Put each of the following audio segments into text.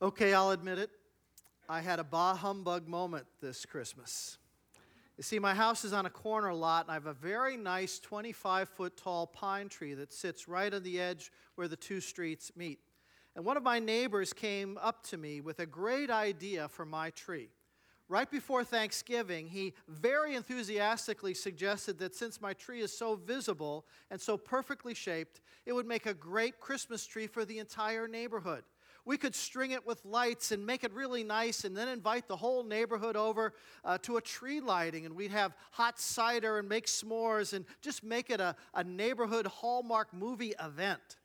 Okay, I'll admit it. I had a bah humbug moment this Christmas. You see, my house is on a corner lot, and I have a very nice 25 foot tall pine tree that sits right on the edge where the two streets meet. And one of my neighbors came up to me with a great idea for my tree. Right before Thanksgiving, he very enthusiastically suggested that since my tree is so visible and so perfectly shaped, it would make a great Christmas tree for the entire neighborhood we could string it with lights and make it really nice and then invite the whole neighborhood over uh, to a tree lighting and we'd have hot cider and make s'mores and just make it a, a neighborhood hallmark movie event.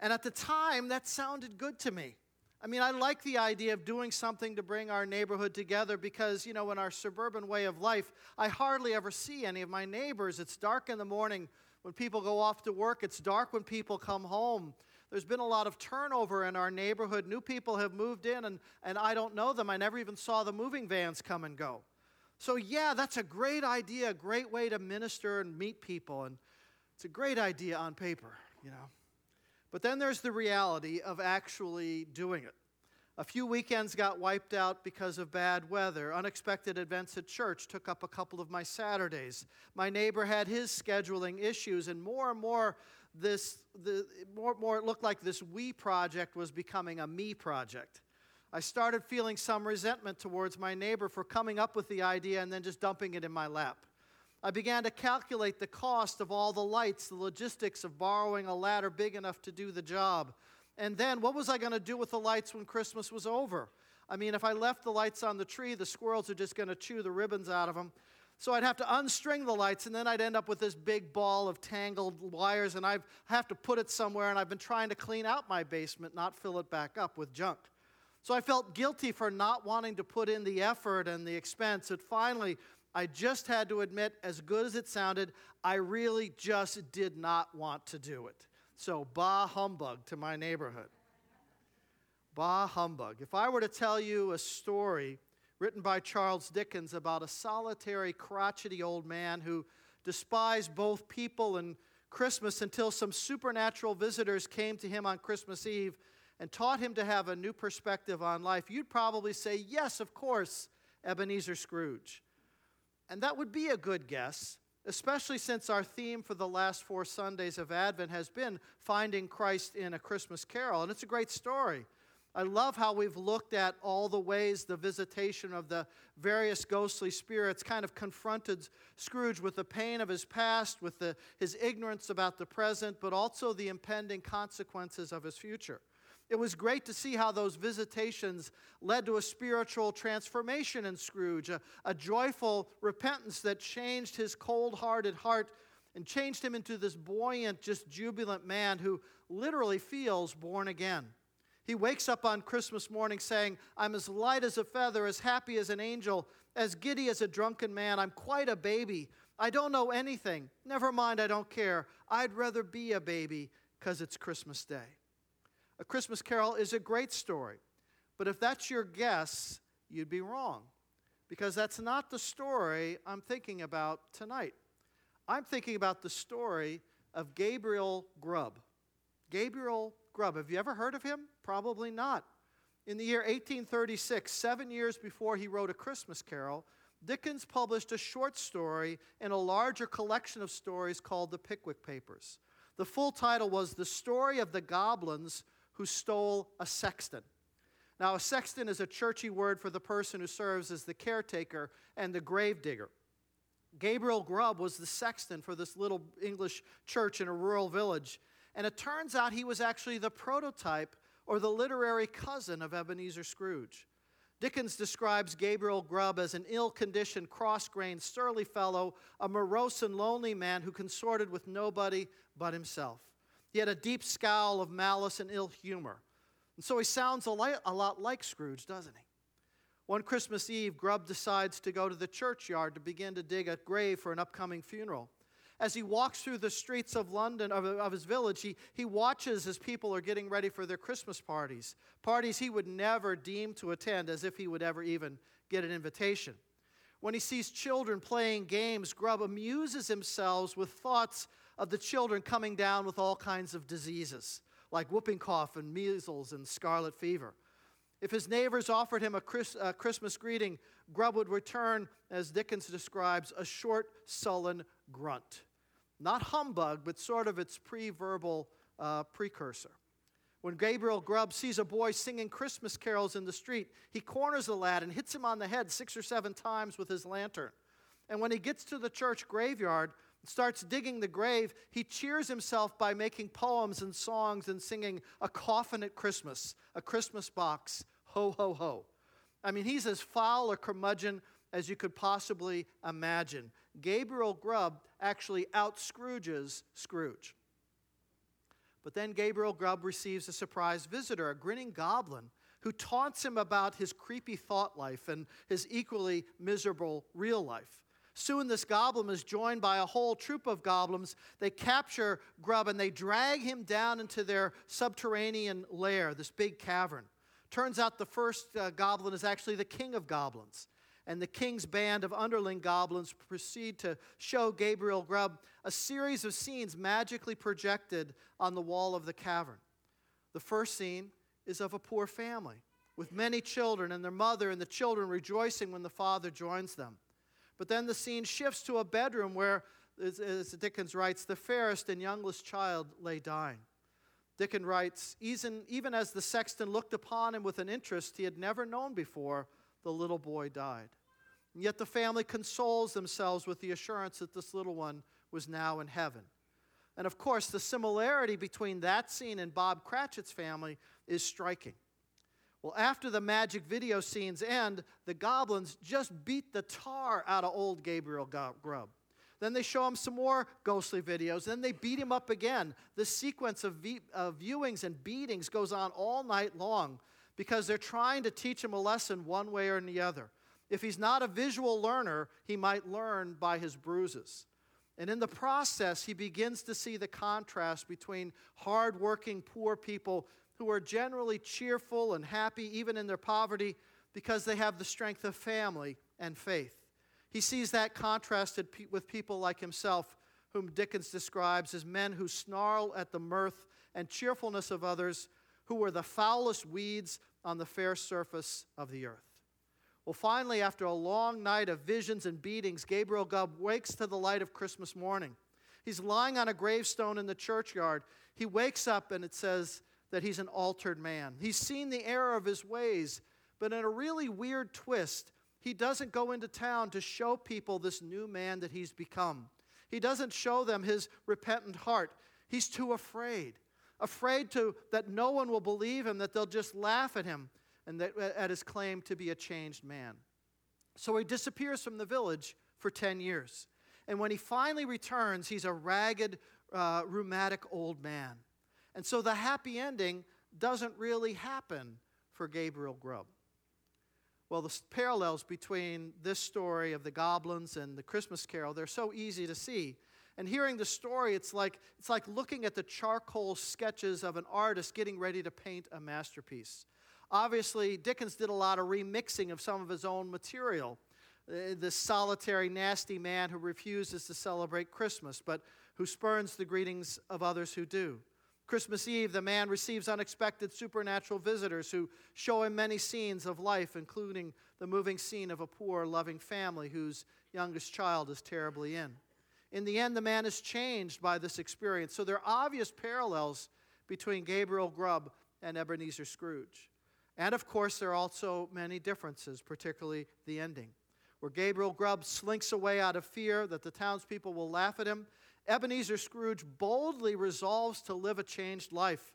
And at the time, that sounded good to me. I mean, I like the idea of doing something to bring our neighborhood together because, you know, in our suburban way of life, I hardly ever see any of my neighbors. It's dark in the morning when people go off to work, it's dark when people come home. There's been a lot of turnover in our neighborhood. New people have moved in, and, and I don't know them. I never even saw the moving vans come and go. So, yeah, that's a great idea, a great way to minister and meet people. And it's a great idea on paper, you know. But then there's the reality of actually doing it. A few weekends got wiped out because of bad weather. Unexpected events at church took up a couple of my Saturdays. My neighbor had his scheduling issues, and more and more, this, the, more, more it looked like this we project was becoming a me project. I started feeling some resentment towards my neighbor for coming up with the idea and then just dumping it in my lap. I began to calculate the cost of all the lights, the logistics of borrowing a ladder big enough to do the job. And then what was I going to do with the lights when Christmas was over? I mean, if I left the lights on the tree, the squirrels are just going to chew the ribbons out of them. So I'd have to unstring the lights, and then I'd end up with this big ball of tangled wires, and I'd have to put it somewhere. And I've been trying to clean out my basement, not fill it back up with junk. So I felt guilty for not wanting to put in the effort and the expense. That finally, I just had to admit, as good as it sounded, I really just did not want to do it. So, bah humbug to my neighborhood. Bah humbug. If I were to tell you a story written by Charles Dickens about a solitary, crotchety old man who despised both people and Christmas until some supernatural visitors came to him on Christmas Eve and taught him to have a new perspective on life, you'd probably say, Yes, of course, Ebenezer Scrooge. And that would be a good guess especially since our theme for the last four Sundays of Advent has been finding Christ in a Christmas carol. And it's a great story. I love how we've looked at all the ways the visitation of the various ghostly spirits kind of confronted Scrooge with the pain of his past, with the, his ignorance about the present, but also the impending consequences of his future. It was great to see how those visitations led to a spiritual transformation in Scrooge, a, a joyful repentance that changed his cold hearted heart and changed him into this buoyant, just jubilant man who literally feels born again. He wakes up on Christmas morning saying, I'm as light as a feather, as happy as an angel, as giddy as a drunken man. I'm quite a baby. I don't know anything. Never mind, I don't care. I'd rather be a baby because it's Christmas Day. A Christmas Carol is a great story. But if that's your guess, you'd be wrong. Because that's not the story I'm thinking about tonight. I'm thinking about the story of Gabriel Grubb. Gabriel Grubb. Have you ever heard of him? Probably not. In the year 1836, seven years before he wrote A Christmas Carol, Dickens published a short story in a larger collection of stories called the Pickwick Papers. The full title was The Story of the Goblins who stole a sexton. Now, a sexton is a churchy word for the person who serves as the caretaker and the gravedigger. Gabriel Grubb was the sexton for this little English church in a rural village. And it turns out he was actually the prototype or the literary cousin of Ebenezer Scrooge. Dickens describes Gabriel Grubb as an ill conditioned, cross grained, surly fellow, a morose and lonely man who consorted with nobody but himself. He had a deep scowl of malice and ill humor. And so he sounds a, li- a lot like Scrooge, doesn't he? One Christmas Eve, Grubb decides to go to the churchyard to begin to dig a grave for an upcoming funeral. As he walks through the streets of London, of, of his village, he, he watches as people are getting ready for their Christmas parties. Parties he would never deem to attend, as if he would ever even get an invitation. When he sees children playing games, Grubb amuses himself with thoughts of the children coming down with all kinds of diseases, like whooping cough and measles and scarlet fever. If his neighbors offered him a, Chris, a Christmas greeting, Grubb would return, as Dickens describes, a short, sullen grunt. Not humbug, but sort of its pre verbal uh, precursor. When Gabriel Grubb sees a boy singing Christmas carols in the street, he corners the lad and hits him on the head six or seven times with his lantern. And when he gets to the church graveyard, and starts digging the grave, he cheers himself by making poems and songs and singing a coffin at Christmas, a Christmas box, ho, ho, ho. I mean, he's as foul a curmudgeon as you could possibly imagine. Gabriel Grubb actually out Scrooges Scrooge. But then Gabriel Grubb receives a surprise visitor, a grinning goblin, who taunts him about his creepy thought life and his equally miserable real life. Soon, this goblin is joined by a whole troop of goblins. They capture Grubb and they drag him down into their subterranean lair, this big cavern. Turns out the first uh, goblin is actually the king of goblins. And the king's band of underling goblins proceed to show Gabriel Grubb a series of scenes magically projected on the wall of the cavern. The first scene is of a poor family with many children and their mother and the children rejoicing when the father joins them. But then the scene shifts to a bedroom where, as, Dickens writes, the fairest and youngest child lay dying. Dickens writes, even, even as the sexton looked upon him with an interest he had never known before, the little boy died. And yet the family consoles themselves with the assurance that this little one was now in heaven. And of course, the similarity between that scene and Bob Cratchit's family is striking. Well, after the magic video scenes end, the goblins just beat the tar out of old Gabriel Grubb. Then they show him some more ghostly videos. Then they beat him up again. The sequence of, v- of viewings and beatings goes on all night long because they're trying to teach him a lesson one way or the other. If he's not a visual learner, he might learn by his bruises. And in the process, he begins to see the contrast between hardworking poor people who are generally cheerful and happy even in their poverty because they have the strength of family and faith. He sees that contrasted with people like himself, whom Dickens describes as men who snarl at the mirth and cheerfulness of others, who were the foulest weeds on the fair surface of the earth. Well, finally, after a long night of visions and beatings, Gabriel Grubb wakes to the light of Christmas morning. He's lying on a gravestone in the churchyard. He wakes up and it says that he's an altered man. He's seen the error of his ways, but in a really weird twist, he doesn't go into town to show people this new man that he's become. He doesn't show them his repentant heart. He's too afraid. Afraid to, that no one will believe him, that they'll just laugh at him and that, at his claim to be a changed man. So he disappears from the village for 10 years. And when he finally returns, he's a ragged, uh, rheumatic old man. And so the happy ending doesn't really happen for Gabriel Grubb. Well, the parallels between this story of the goblins and the Christmas carol, they're so easy to see. And hearing the story, it's like, it's like looking at the charcoal sketches of an artist getting ready to paint a masterpiece. Obviously, Dickens did a lot of remixing of some of his own material. Uh, this solitary, nasty man who refuses to celebrate Christmas, but who spurns the greetings of others who do. Christmas Eve, the man receives unexpected supernatural visitors who show him many scenes of life, including the moving scene of a poor, loving family whose youngest child is terribly in. In the end, the man is changed by this experience. So there are obvious parallels between Gabriel Grubb and Ebenezer Scrooge. And of course, there are also many differences, particularly the ending, where Gabriel Grubb slinks away out of fear that the townspeople will laugh at him Ebenezer Scrooge boldly resolves to live a changed life.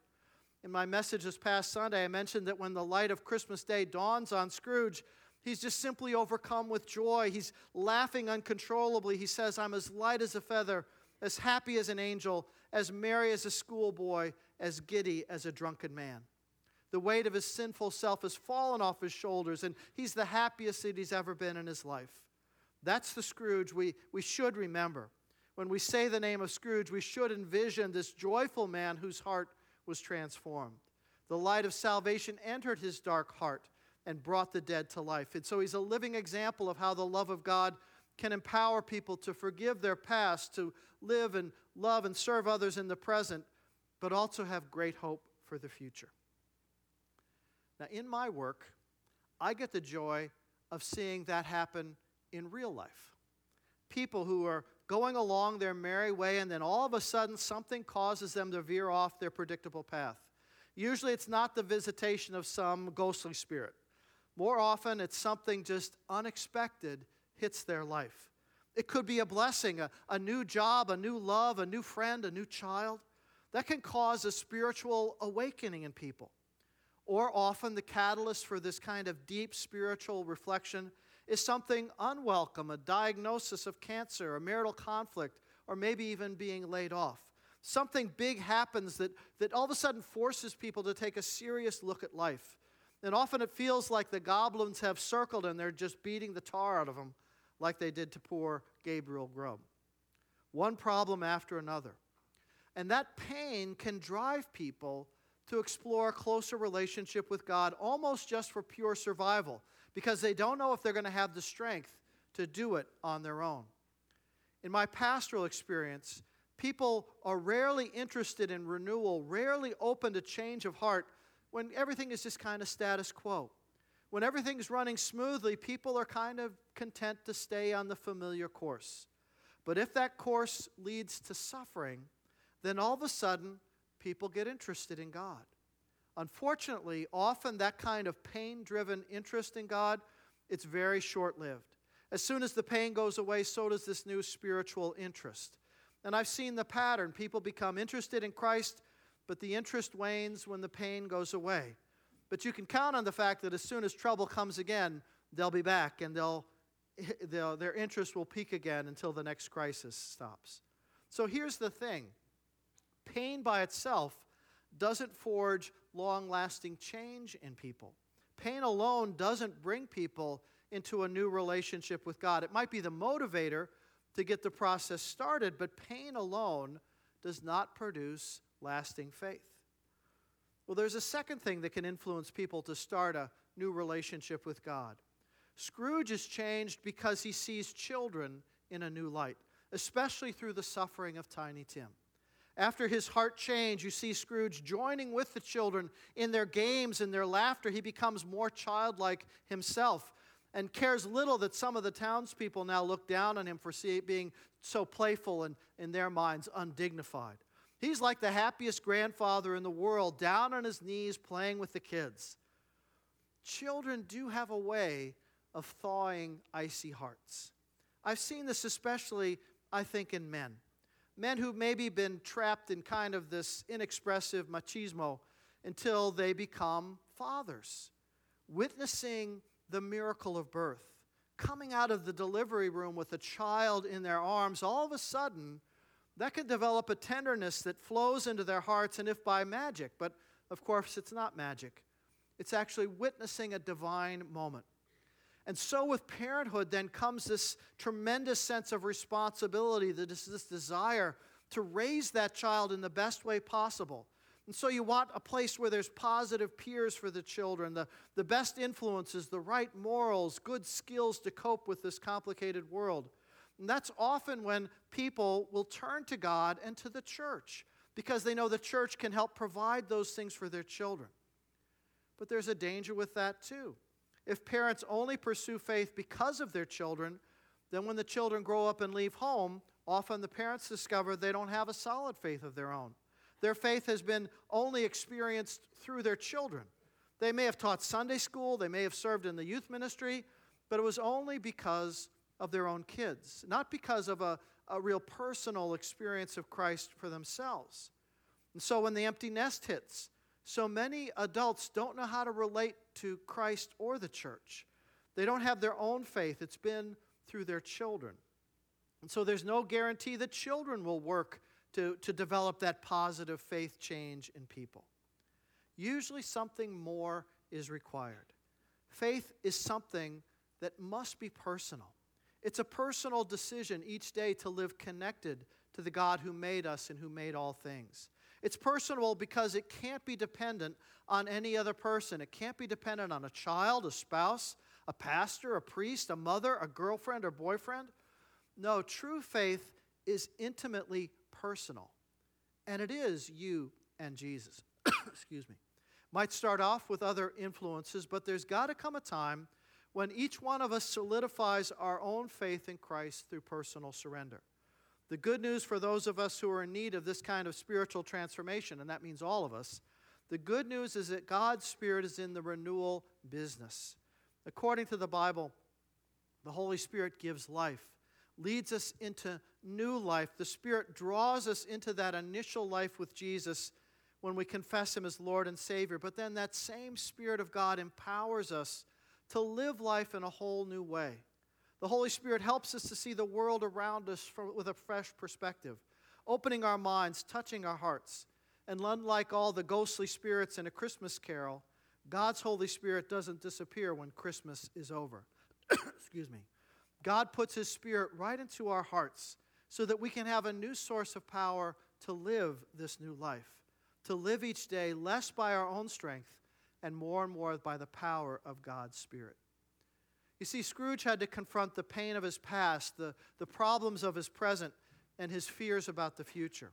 In my message this past Sunday, I mentioned that when the light of Christmas Day dawns on Scrooge, he's just simply overcome with joy. He's laughing uncontrollably. He says, I'm as light as a feather, as happy as an angel, as merry as a schoolboy, as giddy as a drunken man. The weight of his sinful self has fallen off his shoulders, and he's the happiest that he's ever been in his life. That's the Scrooge we, we should remember. When we say the name of Scrooge, we should envision this joyful man whose heart was transformed. The light of salvation entered his dark heart and brought the dead to life. And so he's a living example of how the love of God can empower people to forgive their past, to live and love and serve others in the present, but also have great hope for the future. Now, in my work, I get the joy of seeing that happen in real life. People who are going along their merry way, and then all of a sudden something causes them to veer off their predictable path. Usually it's not the visitation of some ghostly spirit. More often, it's something just unexpected hits their life. It could be a blessing, a, a new job, a new love, a new friend, a new child. That can cause a spiritual awakening in people. Or often, the catalyst for this kind of deep spiritual reflection is something unwelcome a diagnosis of cancer, a marital conflict, or maybe even being laid off. Something big happens that, that all of a sudden forces people to take a serious look at life. And often it feels like the goblins have circled and they're just beating the tar out of them, like they did to poor Gabriel Grubb. One problem after another. And that pain can drive people to explore a closer relationship with God almost just for pure survival because they don't know if they're going to have the strength to do it on their own. In my pastoral experience, People are rarely interested in renewal, rarely open to change of heart when everything is just kind of status quo. When everything's running smoothly, people are kind of content to stay on the familiar course. But if that course leads to suffering, then all of a sudden, people get interested in God. Unfortunately, often that kind of pain-driven interest in God, it's very short-lived. As soon as the pain goes away, so does this new spiritual interest. And I've seen the pattern. People become interested in Christ, but the interest wanes when the pain goes away. But you can count on the fact that as soon as trouble comes again, they'll be back and they'll, they'll, their interest will peak again until the next crisis stops. So here's the thing pain by itself doesn't forge long lasting change in people. Pain alone doesn't bring people into a new relationship with God. It might be the motivator, to get the process started, but pain alone does not produce lasting faith. Well, there's a second thing that can influence people to start a new relationship with God. Scrooge is changed because he sees children in a new light, especially through the suffering of Tiny Tim. After his heart change, you see Scrooge joining with the children in their games and their laughter. He becomes more childlike himself and cares little that some of the townspeople now look down on him for being so playful and, in their minds, undignified. He's like the happiest grandfather in the world, down on his knees playing with the kids. Children do have a way of thawing icy hearts. I've seen this especially, I think, in men. Men who've maybe been trapped in kind of this inexpressive machismo until they become fathers. Witnessing the miracle of birth, coming out of the delivery room with a child in their arms, all of a sudden, that can develop a tenderness that flows into their hearts, and if by magic, but of course it's not magic, it's actually witnessing a divine moment. And so, with parenthood, then comes this tremendous sense of responsibility, this, this desire to raise that child in the best way possible and so you want a place where there's positive peers for the children, the, the best influences, the right morals, good skills to cope with this complicated world. And that's often when people will turn to God and to the church because they know the church can help provide those things for their children. But there's a danger with that too. If parents only pursue faith because of their children, then when the children grow up and leave home, often the parents discover they don't have a solid faith of their own. Their faith has been only experienced through their children. They may have taught Sunday school, they may have served in the youth ministry, but it was only because of their own kids, not because of a, a real personal experience of Christ for themselves. And so when the empty nest hits, so many adults don't know how to relate to Christ or the church. They don't have their own faith, it's been through their children. And so there's no guarantee that children will work to, to develop that positive faith change in people. Usually, something more is required. Faith is something that must be personal. It's a personal decision each day to live connected to the God who made us and who made all things. It's personal because it can't be dependent on any other person. It can't be dependent on a child, a spouse, a pastor, a priest, a mother, a girlfriend, or boyfriend. No, true faith is intimately personal. And it is you and Jesus. Excuse me. Might start off with other influences, but there's got to come a time when each one of us solidifies our own faith in Christ through personal surrender. The good news for those of us who are in need of this kind of spiritual transformation, and that means all of us, the good news is that God's Spirit is in the renewal business. According to the Bible, the Holy Spirit gives life, leads us into new life. The Spirit draws us into that initial life with Jesus when we confess Him as Lord and Savior. But then that same Spirit of God empowers us to live life in a whole new way. The Holy Spirit helps us to see the world around us with a fresh perspective, opening our minds, touching our hearts. And unlike all the ghostly spirits in a Christmas carol, God's Holy Spirit doesn't disappear when Christmas is over. Excuse me. God puts His Spirit right into our hearts so that we can have a new source of power to live this new life, to live each day less by our own strength and more and more by the power of God's Spirit. You see, Scrooge had to confront the pain of his past, the, the problems of his present, and his fears about the future.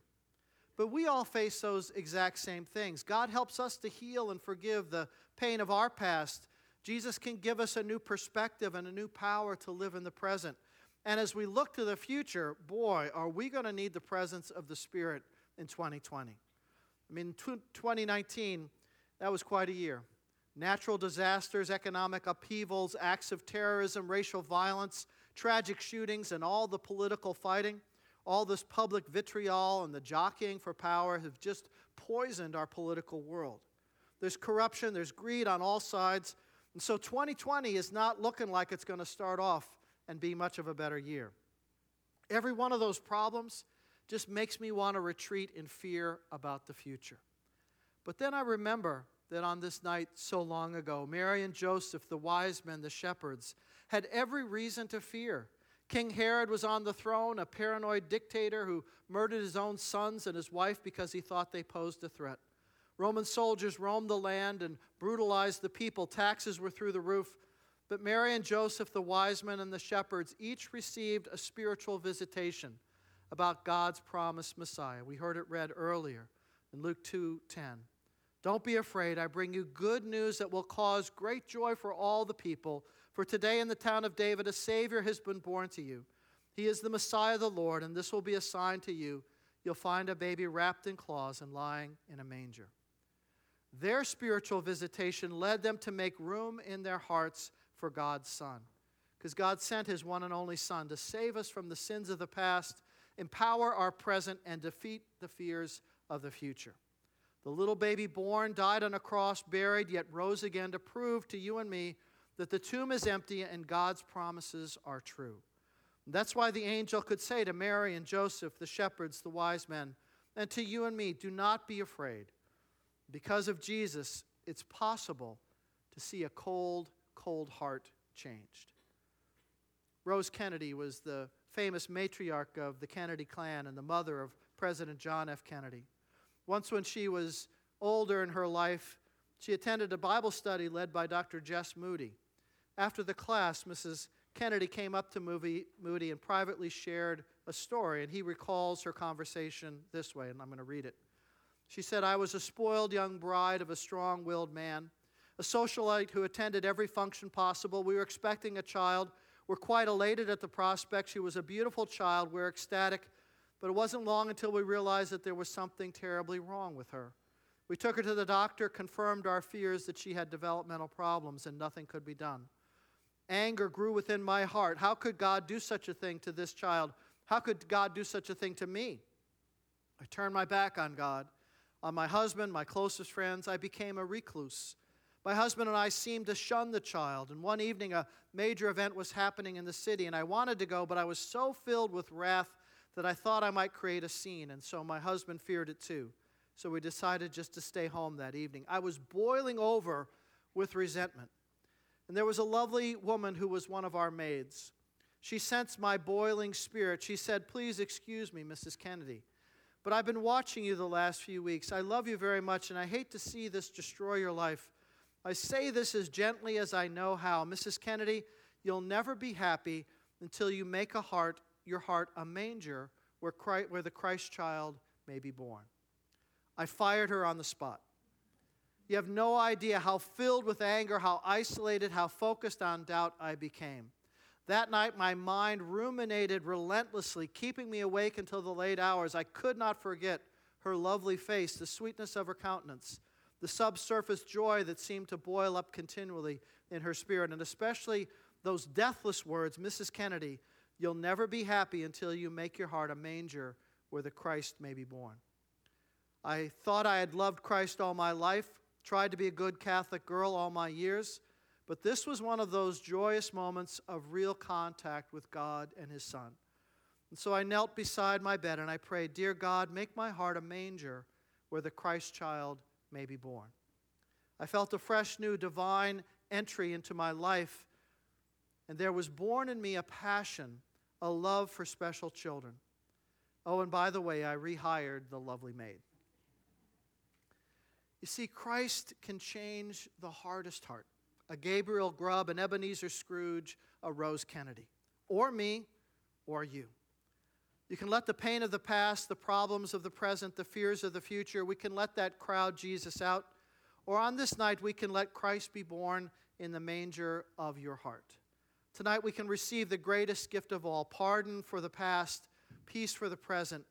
But we all face those exact same things. God helps us to heal and forgive the pain of our past. Jesus can give us a new perspective and a new power to live in the present. And as we look to the future, boy, are we going to need the presence of the Spirit in 2020. I mean, 2019 that was quite a year. Natural disasters, economic upheavals, acts of terrorism, racial violence, tragic shootings, and all the political fighting, all this public vitriol and the jockeying for power have just poisoned our political world. There's corruption, there's greed on all sides. And so 2020 is not looking like it's going to start off and be much of a better year. Every one of those problems just makes me want to retreat in fear about the future. But then I remember that on this night so long ago, Mary and Joseph, the wise men, the shepherds, had every reason to fear. King Herod was on the throne, a paranoid dictator who murdered his own sons and his wife because he thought they posed a threat. Roman soldiers roamed the land and brutalized the people. Taxes were through the roof. But Mary and Joseph, the wise men and the shepherds, each received a spiritual visitation about God's promised Messiah. We heard it read earlier in Luke 2:10. Don't be afraid. I bring you good news that will cause great joy for all the people. For today in the town of David, a Savior has been born to you. He is the Messiah, the Lord, and this will be a sign to you. You'll find a baby wrapped in cloths and lying in a manger. Their spiritual visitation led them to make room in their hearts for God's Son. Because God sent His one and only Son to save us from the sins of the past, empower our present, and defeat the fears of the future. The little baby born, died on a cross, buried, yet rose again to prove to you and me that the tomb is empty and God's promises are true. that's why the angel could say to Mary and Joseph, the shepherds, the wise men, and to you and me, do not be afraid. Because of Jesus, it's possible to see a cold, cold heart changed. Rose Kennedy was the famous matriarch of the Kennedy clan and the mother of President John F. Kennedy. Once, when she was older in her life, she attended a Bible study led by Dr. Jess Moody. After the class, Mrs. Kennedy came up to Moody and privately shared a story, and he recalls her conversation this way, and I'm going to read it. She said, I was a spoiled young bride of a strong willed man, a socialite who attended every function possible. We were expecting a child. We're quite elated at the prospect. She was a beautiful child. We're ecstatic but it wasn't long until we realized that there was something terribly wrong with her. We took her to the doctor, confirmed our fears that she had developmental problems, and nothing could be done. Anger grew within my heart. How could God do such a thing to this child? How could God do such a thing to me? I turned my back on God, on my husband, my closest friends. I became a recluse. My husband and I seemed to shun the child. And one evening, a major event was happening in the city, and I wanted to go, but I was so filled with wrath that I thought I might create a scene, and so my husband feared it too. So we decided just to stay home that evening. I was boiling over with resentment. And there was a lovely woman who was one of our maids. She sensed my boiling spirit. She said, Please excuse me, Mrs. Kennedy, but I've been watching you the last few weeks. I love you very much, and I hate to see this destroy your life. I say this as gently as I know how. Mrs. Kennedy, you'll never be happy until you make a heart your heart a manger where, Christ, where the Christ child may be born. I fired her on the spot. You have no idea how filled with anger, how isolated, how focused on doubt I became. That night, my mind ruminated relentlessly, keeping me awake until the late hours. I could not forget her lovely face, the sweetness of her countenance, the subsurface joy that seemed to boil up continually in her spirit, and especially those deathless words, Mrs. Kennedy, you'll never be happy until you make your heart a manger where the Christ may be born. I thought I had loved Christ all my life, tried to be a good Catholic girl all my years, but this was one of those joyous moments of real contact with God and His Son. And so I knelt beside my bed and I prayed, Dear God, make my heart a manger where the Christ child may be born. I felt a fresh, new, divine entry into my life, and there was born in me a passion, a love for special children. Oh, and by the way, I rehired the lovely maid. You see, Christ can change the hardest heart a Gabriel Grubb, an Ebenezer Scrooge, a Rose Kennedy, or me, or you. You can let the pain of the past, the problems of the present, the fears of the future, we can let that crowd Jesus out. Or on this night, we can let Christ be born in the manger of your heart. Tonight, we can receive the greatest gift of all pardon for the past, peace for the present,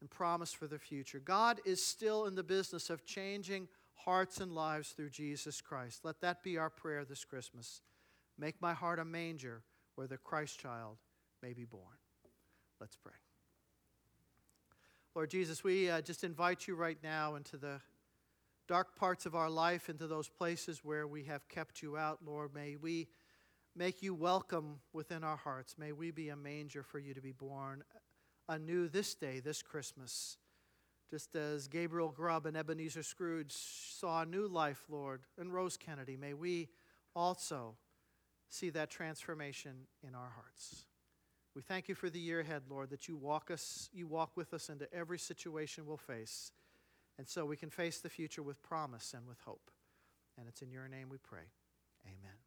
and promise for the future. God is still in the business of changing hearts and lives through Jesus Christ. Let that be our prayer this Christmas. Make my heart a manger where the Christ child may be born. Let's pray. Lord Jesus, we uh, just invite you right now into the dark parts of our life, into those places where we have kept you out. Lord, may we make you welcome within our hearts. May we be a manger for you to be born anew this day, this Christmas. Just as Gabriel Grubb and Ebenezer Scrooge saw a new life, Lord, and Rose Kennedy, may we also see that transformation in our hearts. We thank you for the year ahead, Lord, that you walk us, you walk with us into every situation we'll face. And so we can face the future with promise and with hope. And it's in your name we pray. Amen.